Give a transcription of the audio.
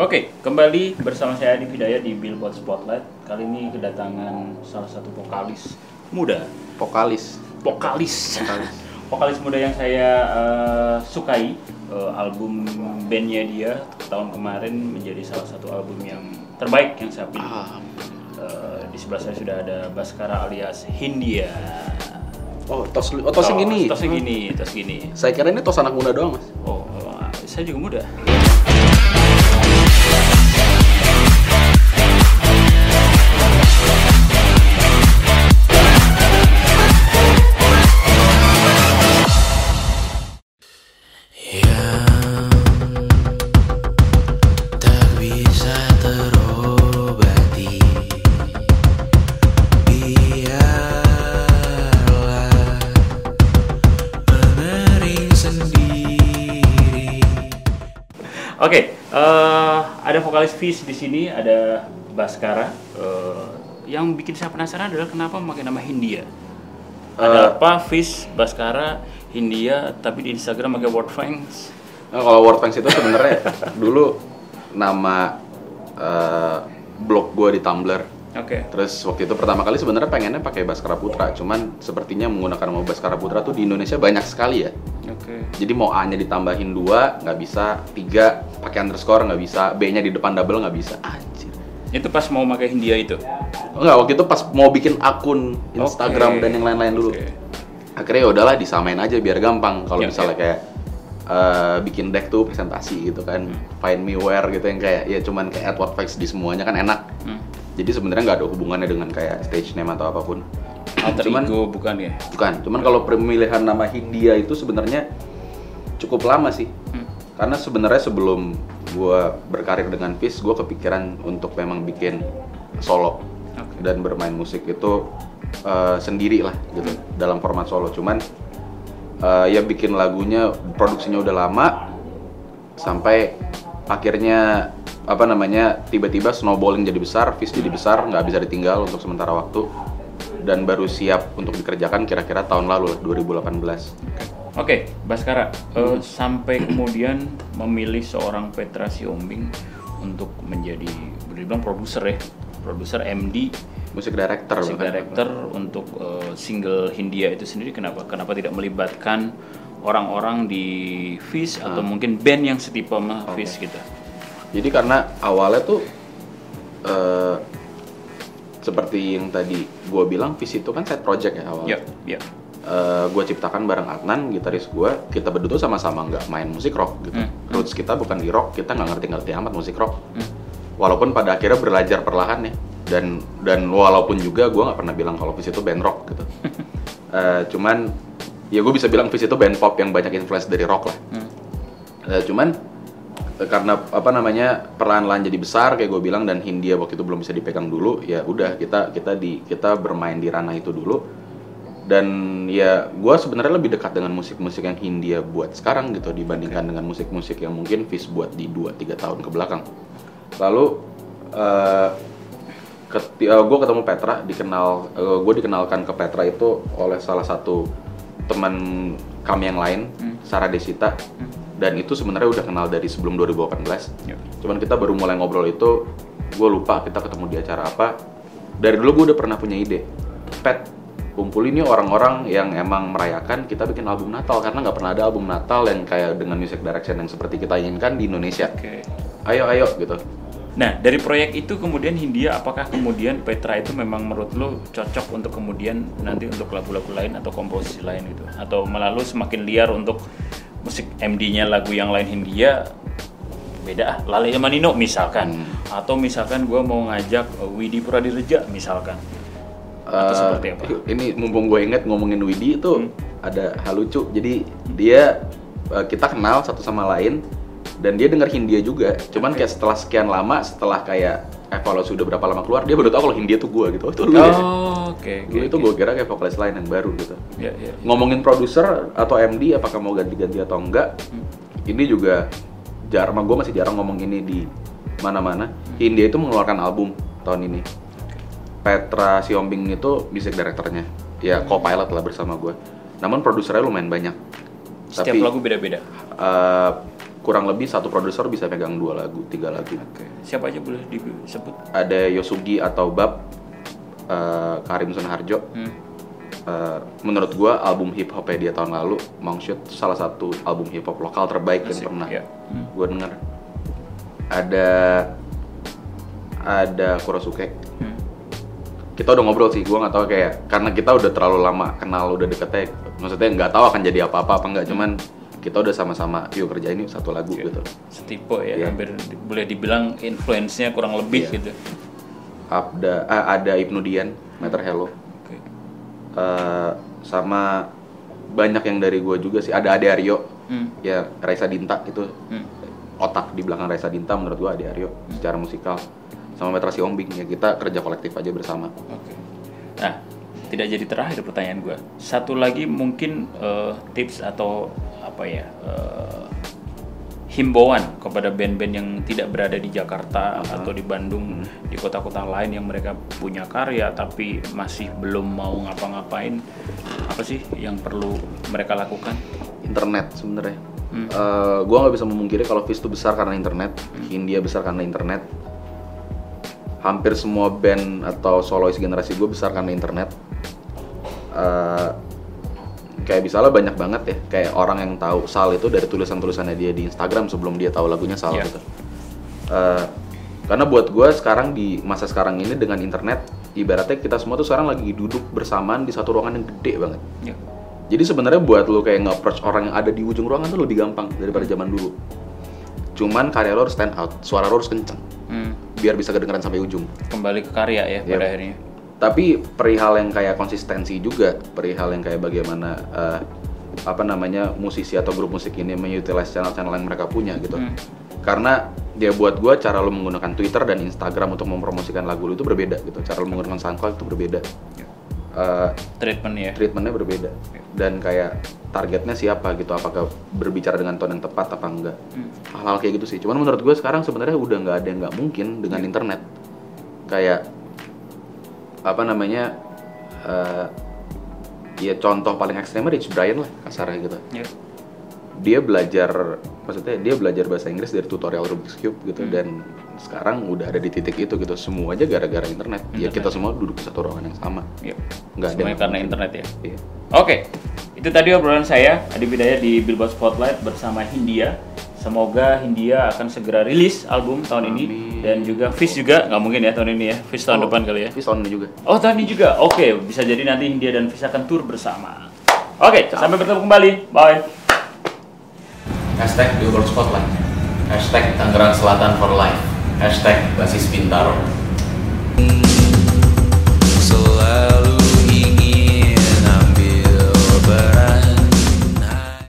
Oke, kembali bersama saya Adi Hidayat di Billboard Spotlight. Kali ini kedatangan salah satu vokalis muda, vokalis vokalis, vokalis vokalis muda yang saya eh, sukai. Eh, album bandnya dia tahun kemarin menjadi salah satu album yang terbaik yang saya pilih. Eh, di sebelah saya sudah ada Baskara alias Hindia. oh tos oh tos yang gini Tos yang gini, tos gini. saya kira ini tos anak muda doang mas Oh, saya juga muda. Oke, eh, ada vokalis Fish di sini, ada Baskara. Eh, yang bikin saya penasaran adalah kenapa memakai nama Hindia. Ada apa Fish, Baskara, Hindia, tapi di Instagram pakai word fangs. nah, kalau Wordfangs itu sebenarnya dulu nama eh, blog gue di Tumblr Oke. terus waktu itu pertama kali sebenarnya pengennya pakai Baskara Putra cuman sepertinya menggunakan nama Baskara Putra tuh di Indonesia banyak sekali ya Oke. jadi mau A nya ditambahin dua nggak bisa tiga pakai underscore nggak bisa B nya di depan double nggak bisa anjir Itu pas mau pakai Hindia itu. Enggak, waktu itu pas mau bikin akun Instagram Oke. dan yang lain-lain dulu. Oke. Akhirnya ya udahlah disamain aja biar gampang. Kalau Ya, misalnya ya. kayak eh, bikin deck tuh presentasi gitu kan, Hmm. find me where gitu yang kayak ya cuman kayak add what facts di semuanya kan enak. Hmm. Jadi sebenarnya nggak ada hubungannya dengan kayak stage name atau apa pun. Alter Cuman- ego bukan ya? Bukan, cuman kalau pemilihan nama Hindia itu sebenarnya cukup lama sih. Hmm. Karena sebenarnya sebelum gua berkarir dengan Fish, gua kepikiran untuk memang bikin solo Oke. dan bermain musik itu eh, sendiri lah gitu dalam format solo. Cuman eh, ya bikin lagunya produksinya udah lama sampai akhirnya apa namanya tiba-tiba snowballing jadi besar, Fish jadi besar, nggak bisa ditinggal untuk sementara waktu dan baru siap untuk dikerjakan kira-kira tahun lalu 2018. Oke, Baskara, eh, sampai kemudian memilih seorang Petra Siombing untuk menjadi boleh dibilang produser ya, produser MD, Musik director music bahkan. director untuk eh, single Hindia itu sendiri. Kenapa? Kenapa tidak melibatkan orang-orang di Fish atau mungkin band yang setipe sama Fish gitu? Jadi karena awalnya tuh eh, seperti yang tadi gue bilang, Fish itu kan side project ya awalnya. Ya, ya. gue ciptakan bareng Adnan, gitaris gue. Kita berdua tuh sama-sama nggak main musik rock gitu. Hmm. Roots kita bukan di rock, kita nggak ngerti-ngerti amat musik rock. Hmm. Walaupun pada akhirnya belajar perlahan ya. Dan dan walaupun juga gue nggak pernah bilang kalau Fish itu band rock gitu. Eh, cuman ya gue bisa bilang Fish itu band pop yang banyak influence dari rock lah. Hmm. Eh, cuman karena apa namanya perlahan-lahan jadi besar kayak gue bilang dan Hindia waktu itu belum bisa dipegang dulu ya udah kita kita di kita bermain di ranah itu dulu. Dan ya gue sebenarnya lebih dekat dengan musik-musik yang Hindia buat sekarang gitu dibandingkan dengan musik-musik yang mungkin Fish buat di 2-3 tahun ke belakang. Lalu eh gue ketemu Petra dikenal gue dikenalkan ke Petra itu oleh salah satu teman kami yang lain Hmm. Sarah Desita dan itu sebenarnya udah kenal dari sebelum 2018 Ya. cuman kita baru mulai ngobrol itu gue lupa kita ketemu di acara apa dari dulu gue udah pernah punya ide pet kumpulin nih orang-orang yang emang merayakan kita bikin album Natal karena nggak pernah ada album Natal yang kayak dengan music direction yang seperti kita inginkan di Indonesia Oke. ayo ayo gitu Nah, dari proyek itu kemudian Hindia, apakah kemudian Petra itu memang menurut lo cocok untuk kemudian nanti untuk lagu-lagu lain atau komposisi lain gitu? Atau malah lo semakin liar untuk musik MD-nya lagu yang lain Hindia beda ah, Lale sama Nino misalkan atau misalkan gue mau ngajak uh, Widi Pradireja misalkan atau Eh, seperti apa? Ini mumpung gue inget ngomongin Widi itu Hmm. ada hal lucu. Jadi dia eh, kita kenal satu sama lain dan dia denger Hindia juga. Cuman kayak setelah sekian lama, setelah kayak evaluasi udah berapa lama keluar, dia baru tahu kalau Hindia tuh gue gitu. Oh, itu lu ya. Oh, oke oke. Dulu itu oke. gue kira kayak vokalis lain yang baru gitu. Ya, ya. Ngomongin produser atau MD apakah mau ganti-ganti atau enggak? Hmm. Ini juga jarang, gue masih jarang ngomong ini di mana-mana. Hindia itu mengeluarkan album tahun ini. Petra Siombing itu music directornya, ya co-pilot lah bersama gue. Namun produsernya lumayan banyak. Setiap lagu beda-beda. eh, kurang lebih satu produser bisa pegang dua lagu tiga lagu Oke. Siapa aja boleh disebut? ada Yosugi atau Bab eh, Karim Sunharjo Hmm. Eh, menurut gua album hip hopnya dia tahun lalu Mongshoot salah satu album hip hop lokal terbaik yang Asik, pernah ya. Hmm. gua denger ada ada Kurosuke Hmm. kita udah ngobrol sih gua nggak tahu kayak karena kita udah terlalu lama kenal udah deketnya maksudnya nggak tahu akan jadi apa-apa apa nggak cuman kita udah sama-sama yuk kerja ini satu lagu Oke. gitu Setipe ya, Iya. hampir boleh dibilang influence-nya kurang lebih Iya. gitu. ada ah, ada Ibnu Dian Meter Hello Oke. Eh, sama banyak yang dari gua juga sih ada Ade Aryo Hmm. ya Raisa Dinta itu Hmm. otak di belakang Raisa Dinta menurut gua Ade Aryo secara musikal sama Metra Siombing ya kita kerja kolektif aja bersama Oke. Nah, tidak jadi terakhir pertanyaan gue. Satu lagi mungkin eh, tips atau apa ya eh, himbauan kepada band-band yang tidak berada di Jakarta atau di Bandung, di kota-kota lain yang mereka punya karya tapi masih belum mau ngapa-ngapain. Apa sih yang perlu mereka lakukan? internet sebenarnya Hmm. Eh, gua nggak bisa memungkiri kalau Fizz itu besar karena internet Hindia besar karena internet hampir semua band atau solois generasi gue besar karena internet Eh, kayak misalnya banyak banget ya kayak orang yang tahu Sal itu dari tulisan-tulisannya dia di Instagram sebelum dia tahu lagunya Sal Iya. gitu Eh, karena buat gue sekarang di masa sekarang ini dengan internet ibaratnya kita semua tuh sekarang lagi duduk bersamaan di satu ruangan yang gede banget Ya. jadi sebenarnya buat lo kayak nge-approach orang yang ada di ujung ruangan tuh lebih gampang daripada zaman dulu. Cuman karya lo harus stand out, suara lo harus kenceng, Hmm. biar bisa kedengeran sampai ujung. Kembali ke karya ya pada Yep. akhirnya. Tapi perihal yang kayak konsistensi juga, perihal yang kayak bagaimana eh, apa namanya musisi atau grup musik ini mengutilize channel-channel yang mereka punya gitu. Hmm. Karena dia buat gua cara lo menggunakan Twitter dan Instagram untuk mempromosikan lagu lo itu berbeda gitu. Cara lo menggunakan SoundCloud itu berbeda. Ya. Eh, Treatment ya. treatmentnya berbeda dan kayak targetnya siapa gitu apakah berbicara dengan tone yang tepat apa enggak Hmm. hal-hal kayak gitu sih cuman menurut gue sekarang sebenarnya udah nggak ada yang nggak mungkin dengan internet kayak apa namanya eh, ya contoh paling ekstrimnya Rich Brian lah kasarnya gitu Ya. dia belajar maksudnya dia belajar bahasa Inggris dari tutorial Rubik's Cube gitu dan sekarang udah ada di titik itu gitu semua aja gara-gara internet. ya Internet. kita semua duduk di satu ruangan yang sama Yep. Nggak ada Semuanya karena internet ya. Iya. Oke, itu tadi obrolan saya Adi Bidaya di Billboard Spotlight bersama Hindia. Semoga Hindia akan segera rilis album tahun ini. Amin. dan juga Fish juga nggak mungkin ya tahun ini ya, Fish tahun Oh, depan kali ya. Tapi tahun ini juga. Oh tahun ini juga, oke bisa jadi nanti Hindia dan Fish akan tur bersama. Oke, sampai bertemu kembali, bye. Hashtag Billboard Spotlight. Hashtag Tangerang Selatan for Life. Hashtag Basis Bintaro. Ini